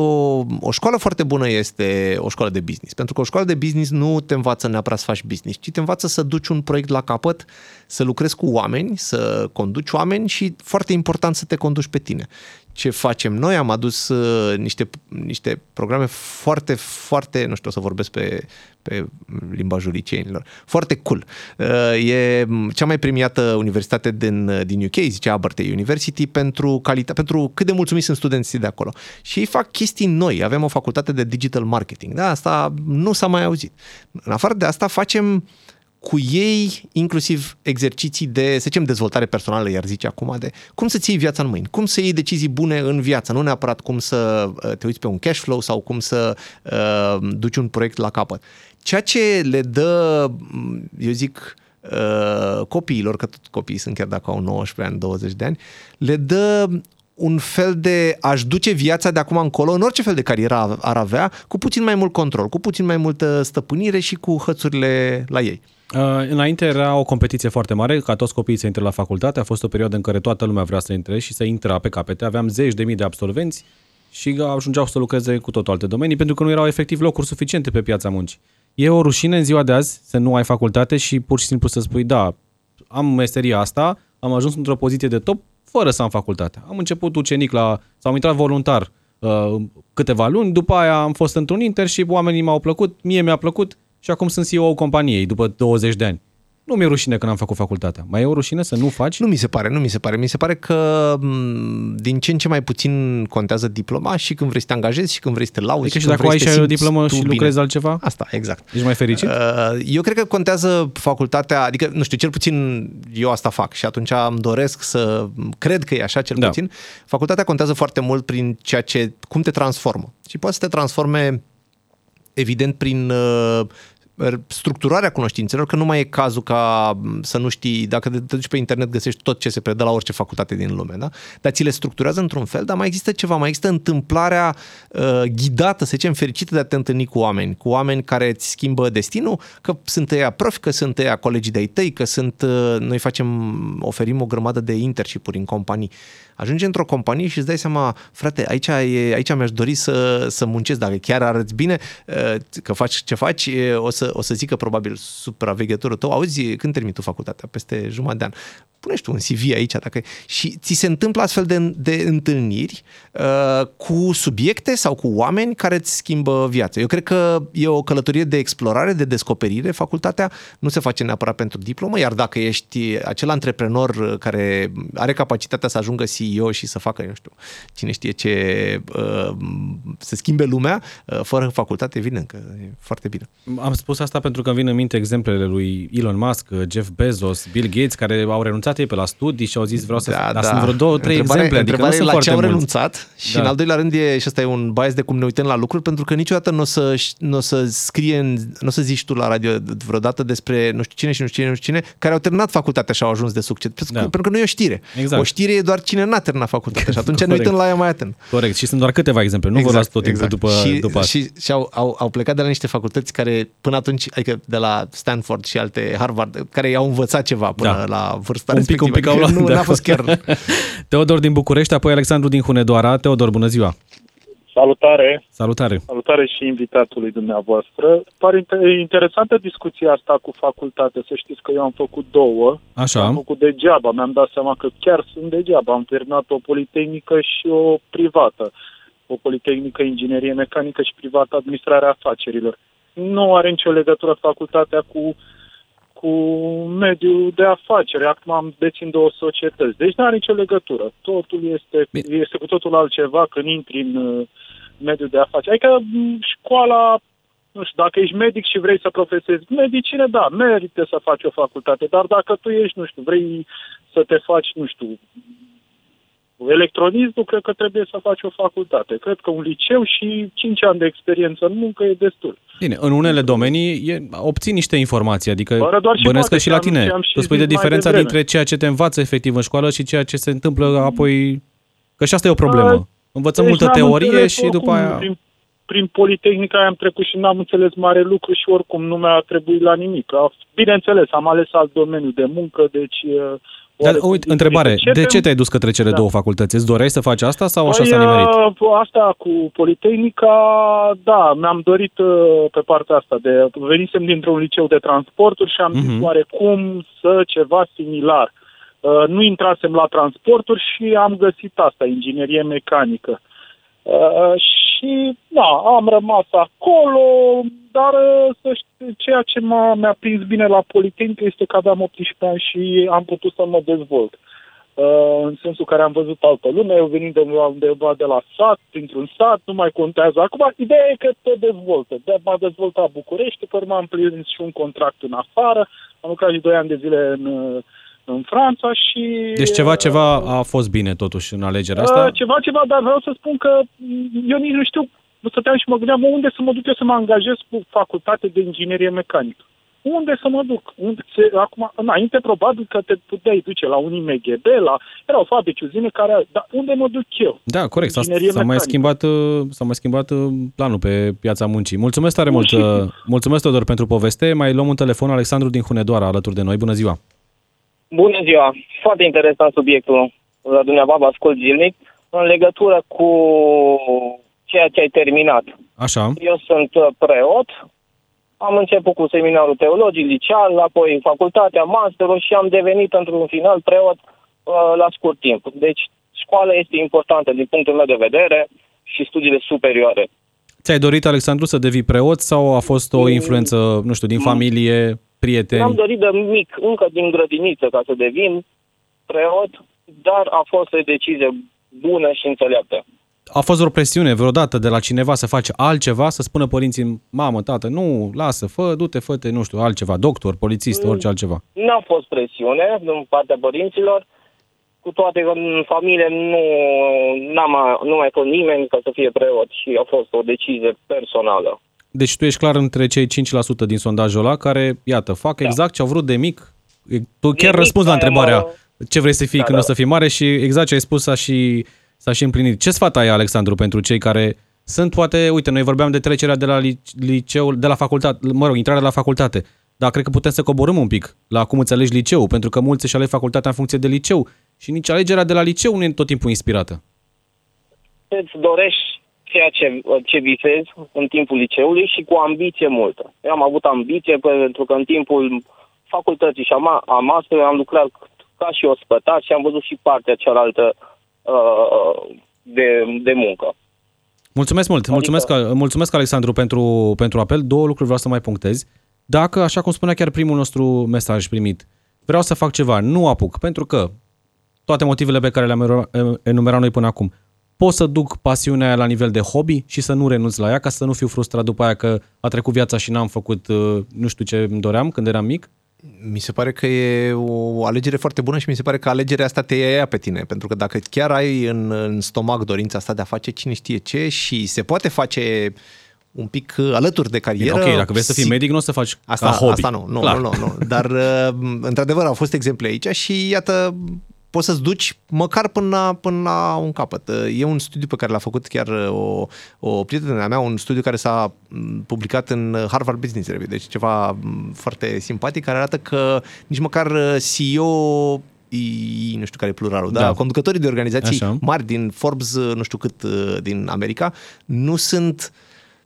o școală foarte bună este o școală de business, pentru că o școală de business nu te învață neapărat să faci business, ci te învață să duci un proiect la capăt, să lucrezi cu oameni, să conduci oameni și, foarte important, să te conduci pe tine ce facem noi, am adus uh, niște, niște programe foarte, foarte, nu știu, o să vorbesc pe, pe limbajul licenilor, foarte cool. Uh, e cea mai premiată universitate din, din UK, zice Abertay University, pentru, calita- pentru cât de mulțumiți sunt studenții de acolo. Și ei fac chestii noi. Avem o facultate de digital marketing. Da, asta nu s-a mai auzit. În afară de asta facem cu ei inclusiv exerciții de, să zicem, dezvoltare personală, iar zice acum, de cum să-ți iei viața în mâini, cum să iei decizii bune în viață, nu neapărat cum să uh, te uiți pe un cash flow sau cum să uh, duci un proiect la capăt. Ceea ce le dă, m, eu zic, uh, copiilor, că tot copiii sunt chiar dacă au 19 ani, 20 de ani, le dă un fel de aș duce viața de acum încolo, în orice fel de carieră ar avea, cu puțin mai mult control, cu puțin mai multă stăpânire și cu hățurile la ei.
Uh, înainte era o competiție foarte mare, ca toți copiii să intre la facultate. A fost o perioadă în care toată lumea vrea să intre și să intre pe capete. Aveam zeci de mii de absolvenți și ajungeau să lucreze cu totul alte domenii pentru că nu erau efectiv locuri suficiente pe piața muncii. E o rușine în ziua de azi să nu ai facultate și pur și simplu să spui, da, am meseria asta, am ajuns într-o poziție de top fără să am facultate. Am început ucenic la, sau am intrat voluntar uh, câteva luni, după aia am fost într-un internship, oamenii m-au plăcut, mie mi-a plăcut și acum sunt CEO companiei după 20 de ani. Nu mi-e rușine că n-am făcut facultatea. Mai e o rușine să nu faci?
Nu mi se pare, nu mi se pare. Mi se pare că m, din ce în ce mai puțin contează diploma și când vrei să te angajezi și când vrei să te lauzi.
Adică și
când
dacă ai
vrei
și
să
ai o
te simți
diplomă
tu
și
bine.
lucrezi altceva?
Asta, exact.
Ești mai fericit?
Uh, Eu cred că contează facultatea, adică, nu știu, cel puțin eu asta fac și atunci îmi doresc să cred că e așa cel
Da.
puțin. Facultatea contează foarte mult prin ceea ce, cum te transformă. Și poate să te transforme evident prin uh, structurarea cunoștințelor, că nu mai e cazul ca m, să nu știi, dacă te te duci pe internet găsești tot ce se predă la orice facultate din lume, da? Dar ți le structurează într-un fel, dar mai există ceva, mai există întâmplarea uh, ghidată, să zicem, fericită de a te întâlni cu oameni, cu oameni care îți schimbă destinul, că sunt ăia profi, că sunt ăia colegii de-ai tăi, că sunt, uh, noi facem, oferim o grămadă de internship-uri în companii. Ajungi într-o companie și îți dai seama, frate, aici, e, aici mi-aș dori să, să muncesc, dacă chiar arăți bine, uh, că faci ce faci, e, o să, o să zică probabil supraveghetorul tău, auzi, când termini tu facultatea? Peste jumătate de an. Pune tu un CV aici, dacă e- și ți se întâmplă astfel de, de întâlniri uh, cu subiecte sau cu oameni care îți schimbă viața. Eu cred că e o călătorie de explorare, de descoperire. Facultatea nu se face neapărat pentru diplomă, iar dacă ești acel antreprenor care are capacitatea să ajungă CEO și să facă, nu știu, cine știe ce, uh, să schimbe lumea, uh, fără facultate, evident că e foarte bine.
Am spus asta pentru că îmi vin în minte exemplele lui Elon Musk, Jeff Bezos, Bill Gates, care au renunțat ei pe la studii și au zis vreau să...
Da,
dar
da.
sunt vreo două, trei
Întrebarea-
exemple, adică nu
întrebarea e
sunt
la
foarte
ce au
mulți.
renunțat și
Da.
în al doilea rând e, și ăsta e un bias de cum ne uităm la lucruri, pentru că niciodată nu o să, nu o să scrie, în- nu o să zici tu la radio vreodată despre nu știu cine și nu știu cine, nu știu cine, care au terminat facultatea și au ajuns de succes. Pentru,
Da.
că, pentru că nu e o știre.
Exact.
O știre e doar cine n-a terminat facultatea și atunci ne
Corect.
uităm la ea mai atent.
Corect, și sunt doar câteva exemple, nu exact, vă luați tot timpul după,
și,
după asta.
și, și au, au, au plecat de la niște facultăți care până atunci, adică de la Stanford și alte Harvard, care i-au învățat ceva până
Da.
la vârsta
Un pic, un
respectivă.
pic au luat.
Adică nu
de
a fost chiar...
acolo. Teodor din București, apoi Alexandru din Hunedoara. Teodor, bună ziua!
Salutare,
Salutare!
salutare și invitatului dumneavoastră. Pare inter- interesantă discuția asta cu facultate. Să știți că eu am făcut două. Am
Așa,
făcut degeaba. Mi-am dat seama că chiar sunt degeaba. Am terminat o politehnică și o privată. O politehnică inginerie mecanică și privată administrarea afacerilor. Nu are nicio legătură facultatea cu cu mediul de afaceri. Acum am dețin două societăți. Deci nu are nicio legătură. Totul este,
Bine.
este cu totul altceva când intri în uh, mediul de afaceri. Adică m, școala, nu știu, dacă ești medic și vrei să profesezi medicină, da, merită să faci o facultate, dar dacă tu ești, nu știu, vrei să te faci, nu știu, electronism, nu cred că trebuie să faci o facultate. Cred că un liceu și 5 ani de experiență în muncă e destul.
bine, în unele domenii e, obții niște informații, adică
Fără doar și
bănesc că
poate,
și la
că am-
tine.
am și
Tu spui de
zis mai
diferența
devreme.
dintre ceea ce te învață efectiv în școală și ceea ce se întâmplă apoi... Că și asta e o problemă. Învățăm multă
n-am
teorie
înțeles
și după
oricum,
aia...
Prin, prin Politehnica aia am trecut și n-am înțeles mare lucru și oricum nu mi-a trebuit la nimic. A- Bineînțeles, am ales alt domeniu de muncă, deci... uh,
Dar,
oarecum
uite,
diferit.
întrebare, de
Începem-
ce te-ai dus către cele
Da.
două facultăți? Îți doreai să faci asta sau așa
Păi,
s-a nimerit?
uh, Asta cu Politehnica, da, mi-am dorit uh, pe partea asta. De, venisem dintr-un liceu de transporturi și am zis
Mhm.
oarecum să ceva similar. Uh, Nu intrasem la transporturi și am găsit asta, inginerie mecanică. Uh, și da, am rămas acolo, dar uh, să știu, ceea ce m-a, mi-a prins bine la Politehnică este că aveam 18 ani și am putut să mă dezvolt. Uh, în sensul care am văzut altă lume, eu venind de la undeva de la sat, printr-un sat, nu mai contează. Acum, ideea e că te dezvoltă. De m-a dezvoltat București, pe urmă am prins și un contract în afară, am lucrat și 2 ani de zile în, uh, în Franța și...
Deci ceva, ceva a fost bine totuși în alegerea
Uh,
asta.
Ceva, ceva, dar vreau să spun că m, eu nici nu știu, stăteam și mă gândeam, mă, unde să mă duc eu să mă angajez cu facultate de inginerie mecanică? Unde să mă duc? Unde se, acum, înainte, probabil că te puteai duce la un IMGB, la, erau fabrici, uzine care, dar unde mă duc eu?
Da, corect. S-a,
Inginerie
s-a mai
mecanică.
schimbat, uh, s-a mai schimbat uh, planul pe piața muncii. Mulțumesc tare
Nu,
mult,
și-
uh, mulțumesc Teodor pentru poveste. Mai luăm un telefon, Alexandru din Hunedoara alături de noi. Bună ziua!
Bună ziua! Foarte interesant subiectul la dumneavoastră, ascult zilnic, în legătură cu ceea ce ai terminat.
Așa,
Eu sunt uh, preot, am început cu seminarul teologic, liceal, apoi facultatea, masterul și am devenit într-un final preot uh, la scurt timp. Deci școala este importantă din punctul meu de vedere și studiile superioare.
ți-ai dorit, Alexandru, să devii preot sau a fost o influență, nu știu, din familie,
Mi-am
prieteni?
dorit de mic, încă din grădiniță, ca să devin preot, dar a fost o decizie bună și înțeleaptă.
A fost vreo presiune vreodată de la cineva să faci altceva, să spună părinții, mamă, tată, nu, lasă, fă, du-te, fă nu știu, altceva, doctor, polițist, orice altceva.
N-a fost presiune din partea părinților, cu toate că în familie nu, n-am, nu mai fost nimeni ca să fie preot și a fost o decizie personală.
Deci tu ești clar între cei 5% din sondajul ăla care, iată, fac
Da.
exact ce au vrut de mic. E- Tu chiar
mic,
răspunzi la
aia
întrebarea
mă-
ce vrei să fii
Da,
când
da.
o să fii mare și exact ce ai spus s-a și, s-a și împlinit. Ce sfat ai, Alexandru, pentru cei care sunt poate, uite, noi vorbeam de trecerea de la li- liceu, de la facultate, mă rog, intrarea la facultate, dar cred că putem să coborâm un pic la cum îți alegi liceu, pentru că mulți își aleg facultatea în funcție de liceu și nici alegerea de la liceu nu e tot timpul inspirată.
Îți dorești ceea ce, ce visezi în timpul liceului și cu ambiție multă. Eu am avut ambiție pentru că în timpul facultății și a, ma- a masterului am lucrat ca și ospătar și am văzut și partea cealaltă uh, de, de muncă.
Mulțumesc mult, mulțumesc, mulțumesc Alexandru pentru, pentru apel. Două lucruri vreau să mai punctez. Dacă, așa cum spunea chiar primul nostru mesaj primit, vreau să fac ceva, nu apuc, pentru că toate motivele pe care le-am enumerat noi până acum, pot să duc pasiunea aia la nivel de hobby și să nu renunț la ea, ca să nu fiu frustrat după aia că a trecut viața și n-am făcut uh, nu știu ce îmi doream când eram mic.
Mi se pare că e o alegere foarte bună și mi se pare că alegerea asta te ia ea pe tine, pentru că dacă chiar ai în, în stomac dorința asta de a face cine știe ce și se poate face un pic uh, alături de
Bine,
carieră.
ok, dacă vrei să fii
si-
medic, nu o să faci
Asta,
ca hobby.
asta nu, nu,
Clar.
nu, nu, nu. Dar, uh, într-adevăr, au fost exemple aici și iată, poți să-ți duci măcar până la, până la un capăt. E un studiu pe care l-a făcut chiar o, o prietenă mea, un studiu care s-a m, publicat în Harvard Business Review, deci ceva m, foarte simpatic, care arată că nici măcar CEO I, nu știu care e pluralul, da.
Da.
conducătorii de organizații
Așa.
mari din Forbes, nu știu cât din America, nu sunt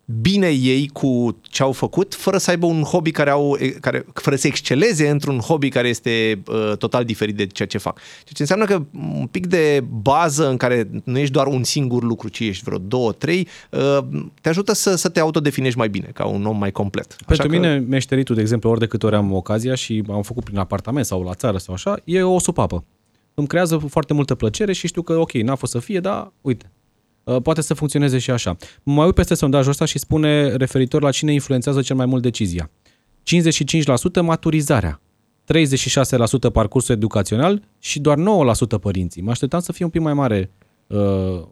bine ei cu ce au făcut, fără să aibă un hobby care au, care, fără să exceleze într-un hobby care este uh, total diferit de ceea ce fac. Ceea ce înseamnă că un pic de bază în care nu ești doar un singur lucru, ci ești vreo două, trei, uh, te ajută să, să te autodefinești mai bine, ca un om mai complet.
Pentru mine, meșteritul, de exemplu, ori de câte ori am ocazia și am făcut prin apartament sau la țară sau așa, e o supapă. Îmi creează foarte multă plăcere și știu că, ok, n-a fost să fie, dar uite, uh, poate să funcționeze și așa. Mă mai uit peste sondajul ăsta și spune referitor la cine influențează cel mai mult decizia. 55% maturizarea, 36% parcursul educațional și doar 9% părinții. Mă așteptam să fie un pic mai mare uh,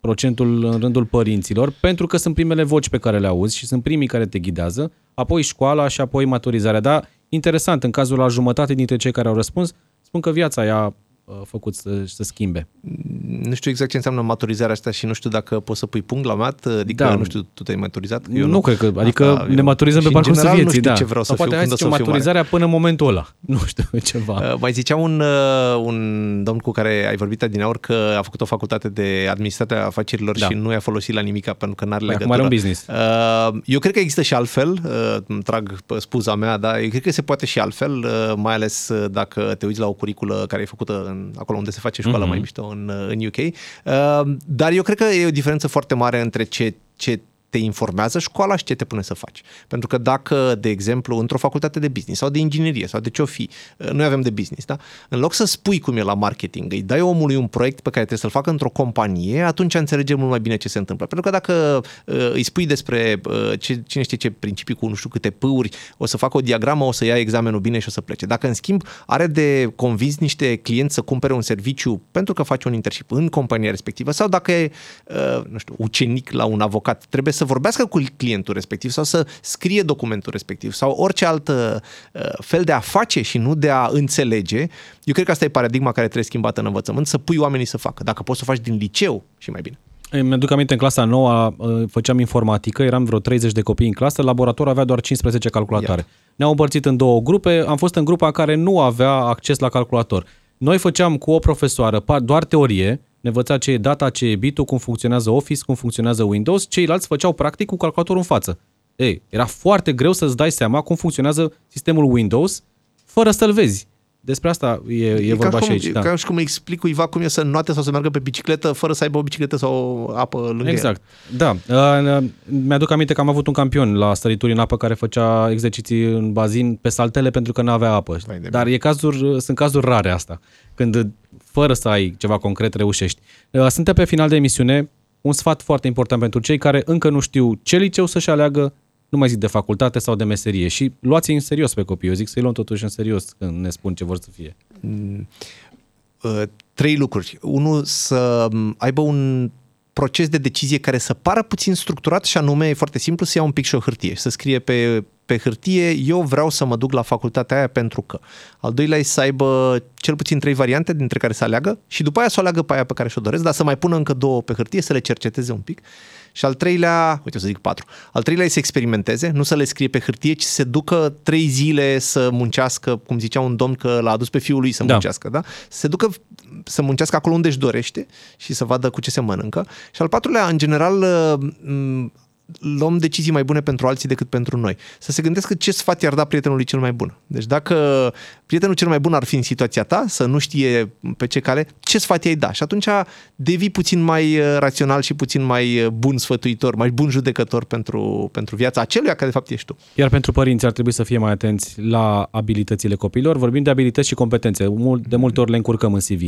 procentul în rândul părinților, pentru că sunt primele voci pe care le auzi și sunt primii care te ghidează, apoi școala și apoi maturizarea. Dar interesant, în cazul la jumătate dintre cei care au răspuns, spun că viața i-a uh, făcut să, să schimbe.
Nu știu exact ce înseamnă maturizarea asta și nu știu dacă poți să pui punct la mat, adică
Da.
nu știu, tu te-ai maturizat?
Eu nu, cred că, adică
Asta
ne
eu-
maturizăm
și
pe
în
parcursul
general
vieții,
nu știu
da.
ce vreau
Sau
să fiu
poate hai
când
să
o să
zicem
fiu mare.
maturizarea până în momentul ăla. Nu știu, ceva.
Uh, Mai zicea un, uh, un domn cu care ai vorbit adineauri că a făcut o facultate de administrație a afacerilor
Da.
și nu i-a folosit la nimica pentru că n-are
Păi
legătură.
acum are un business.
Uh, Eu cred că există și altfel, uh, îmi trag pe spuza mea, dar eu cred că se poate și altfel, uh, mai ales uh, dacă te uiți la o curiculă care e făcută în, acolo unde se face școala
Mhm.
mai mișto în, uh, în UK. Uh, Dar eu cred că e o diferență foarte mare între ce, ce te informează școala și ce te pune să faci. Pentru că dacă, de exemplu, într-o facultate de business sau de inginerie sau de ce o fi, uh, noi avem de business, da? În loc să spui cum e la marketing, îi dai omului un proiect pe care trebuie să-l facă într-o companie, atunci înțelege mult mai bine ce se întâmplă. Pentru că dacă uh, îi spui despre uh, ce, cine știe ce principii cu nu știu câte pâuri, o să facă o diagramă, o să ia examenul bine și o să plece. Dacă, în schimb, are de convins niște clienți să cumpere un serviciu pentru că face un internship în compania respectivă sau dacă e, uh, nu știu, ucenic la un avocat, trebuie să vorbească cu clientul respectiv sau să scrie documentul respectiv sau orice alt uh, fel de a face și nu de a înțelege. Eu cred că asta e paradigma care trebuie schimbată în învățământ, să pui oamenii să facă. Dacă poți să o faci din liceu și mai bine.
Îmi aduc aminte, în clasa 9 făceam informatică, eram vreo 30 de copii în clasă, laboratorul avea doar 15 calculatoare. Ne-au împărțit în două grupe, am fost în grupa care nu avea acces la calculator. Noi făceam cu o profesoară pa- doar teorie, ne învăța ce e data, ce e bitul, cum funcționează Office, cum funcționează Windows, ceilalți făceau practic cu calculatorul în față. Ei, era foarte greu să-ți dai seama cum funcționează sistemul Windows fără să-l vezi. Despre asta e, e,
ca
vorba
și
și
cum,
aici.
e
Da.
ca și cum îi explic cuiva cum e să înnoate sau să meargă pe bicicletă fără să aibă o bicicletă sau o apă lângă el.
Exact. Da. Uh, Mi-aduc aminte că am avut un campion la sărituri în apă care făcea exerciții în bazin pe saltele pentru că nu avea apă.
Vai de
Dar e cazuri, sunt cazuri rare asta, când fără să ai ceva concret reușești. Uh, Suntem pe final de emisiune. Un sfat foarte important pentru cei care încă nu știu ce liceu să-și aleagă, nu mai zic de facultate sau de meserie. Și luați-i în serios pe copii. Eu zic să-i luăm totuși în serios când ne spun ce vor să fie.
uh, trei lucruri. Unul, să m, aibă un proces de decizie care să pară puțin structurat și anume e foarte simplu să ia un pic și o hârtie și să scrie pe, pe hârtie eu vreau să mă duc la facultatea aia pentru că. Al doilea e să aibă cel puțin trei variante dintre care să aleagă și după aia să o aleagă pe aia pe care și-o doresc, dar să mai pună încă două pe hârtie, să le cerceteze un pic. Și al treilea, uite o să zic patru, al treilea e să experimenteze, nu să le scrie pe hârtie, ci să se ducă trei zile să muncească, cum zicea un domn că l-a adus pe fiul lui să
Da.
muncească, da? Să se ducă să muncească acolo unde își dorește și să vadă cu ce se mănâncă. Și al patrulea, în general, m, luăm decizii mai bune pentru alții decât pentru noi. Să se gândească ce sfat i-ar da prietenului cel mai bun. Deci dacă prietenul cel mai bun ar fi în situația ta, să nu știe pe ce cale, ce sfat i-ai da? Și atunci devii puțin mai uh, rațional și puțin mai uh, bun sfătuitor, mai bun judecător pentru, pentru viața aceluia care de fapt ești tu.
Iar pentru părinți ar trebui să fie mai atenți la abilitățile copiilor. Vorbim de abilități și competențe. Mul- De multe ori le încurcăm în CV.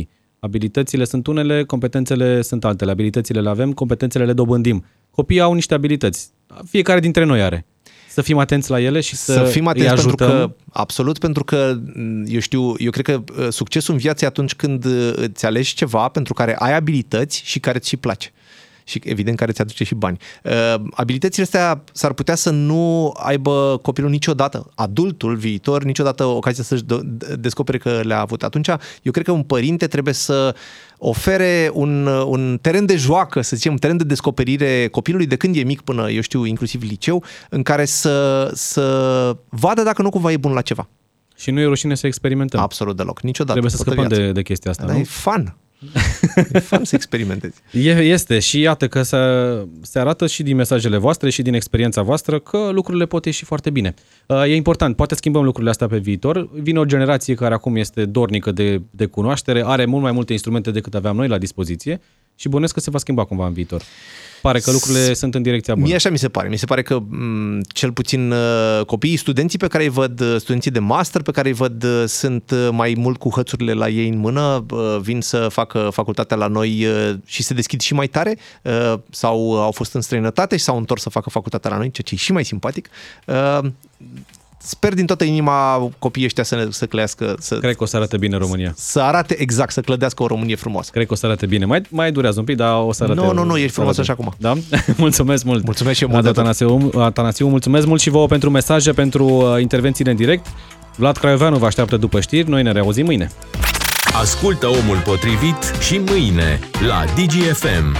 Abilitățile sunt unele, competențele sunt altele. Abilitățile le avem, competențele le dobândim. Copiii au niște abilități. Fiecare dintre noi are. Să fim atenți la ele și să,
să fim atenți
îi
pentru
ajutăm.
că, absolut, pentru că, m, eu știu, eu cred că uh, succesul în viață e atunci când uh, îți alegi ceva pentru care ai abilități și care ți place. Și evident care ți aduce și bani. Uh, abilitățile astea s-ar putea să nu aibă copilul niciodată, adultul viitor, niciodată ocazia să-și descopere că le-a avut. Atunci, eu cred că un părinte trebuie să ofere un, un teren de joacă, să zicem, un teren de descoperire copilului de când e mic până, eu știu, inclusiv liceu, în care să, să vadă dacă nu cumva e bun la ceva.
Și nu e rușine să experimentăm.
Absolut deloc, niciodată.
Trebuie să scăpăm de, de chestia asta,
da,
nu?
E fun. E fun să experimentezi.
E, este și iată că se, se arată și din mesajele voastre și din experiența voastră că lucrurile pot ieși foarte bine. Uh, e important, poate schimbăm lucrurile astea pe viitor. Vine o generație care acum este dornică de, de cunoaștere, are mult mai multe instrumente decât aveam noi la dispoziție și bănesc că se va schimba cumva în viitor pare că lucrurile S- sunt în direcția bună.
Mie așa mi se pare. Mi se pare că m- cel puțin uh, copiii, studenții pe care îi văd, uh, studenții de master pe care îi văd, uh, sunt mai mult cu hățurile la ei în mână, vin să facă facultatea la noi și se deschid și mai tare sau au fost în străinătate și s-au întors să facă facultatea la noi, ceea ce e și mai simpatic sper din toată inima copiii ăștia să, să clească. Să,
Cred că o să arate bine România.
Să arate exact, să clădească o Românie frumoasă.
Cred că o să arate bine. Mai, mai durează un pic, dar o să arate.
Nu, nu, nu, ești frumos așa acum.
Da? mulțumesc mult.
Mulțumesc și eu mult.
Atanasiu, Atanasiu, mulțumesc mult și vouă pentru mesaje, pentru uh, intervențiile în direct. Vlad Craioveanu vă așteaptă după știri. Noi ne reauzim mâine.
Ascultă omul potrivit și mâine la DGFM.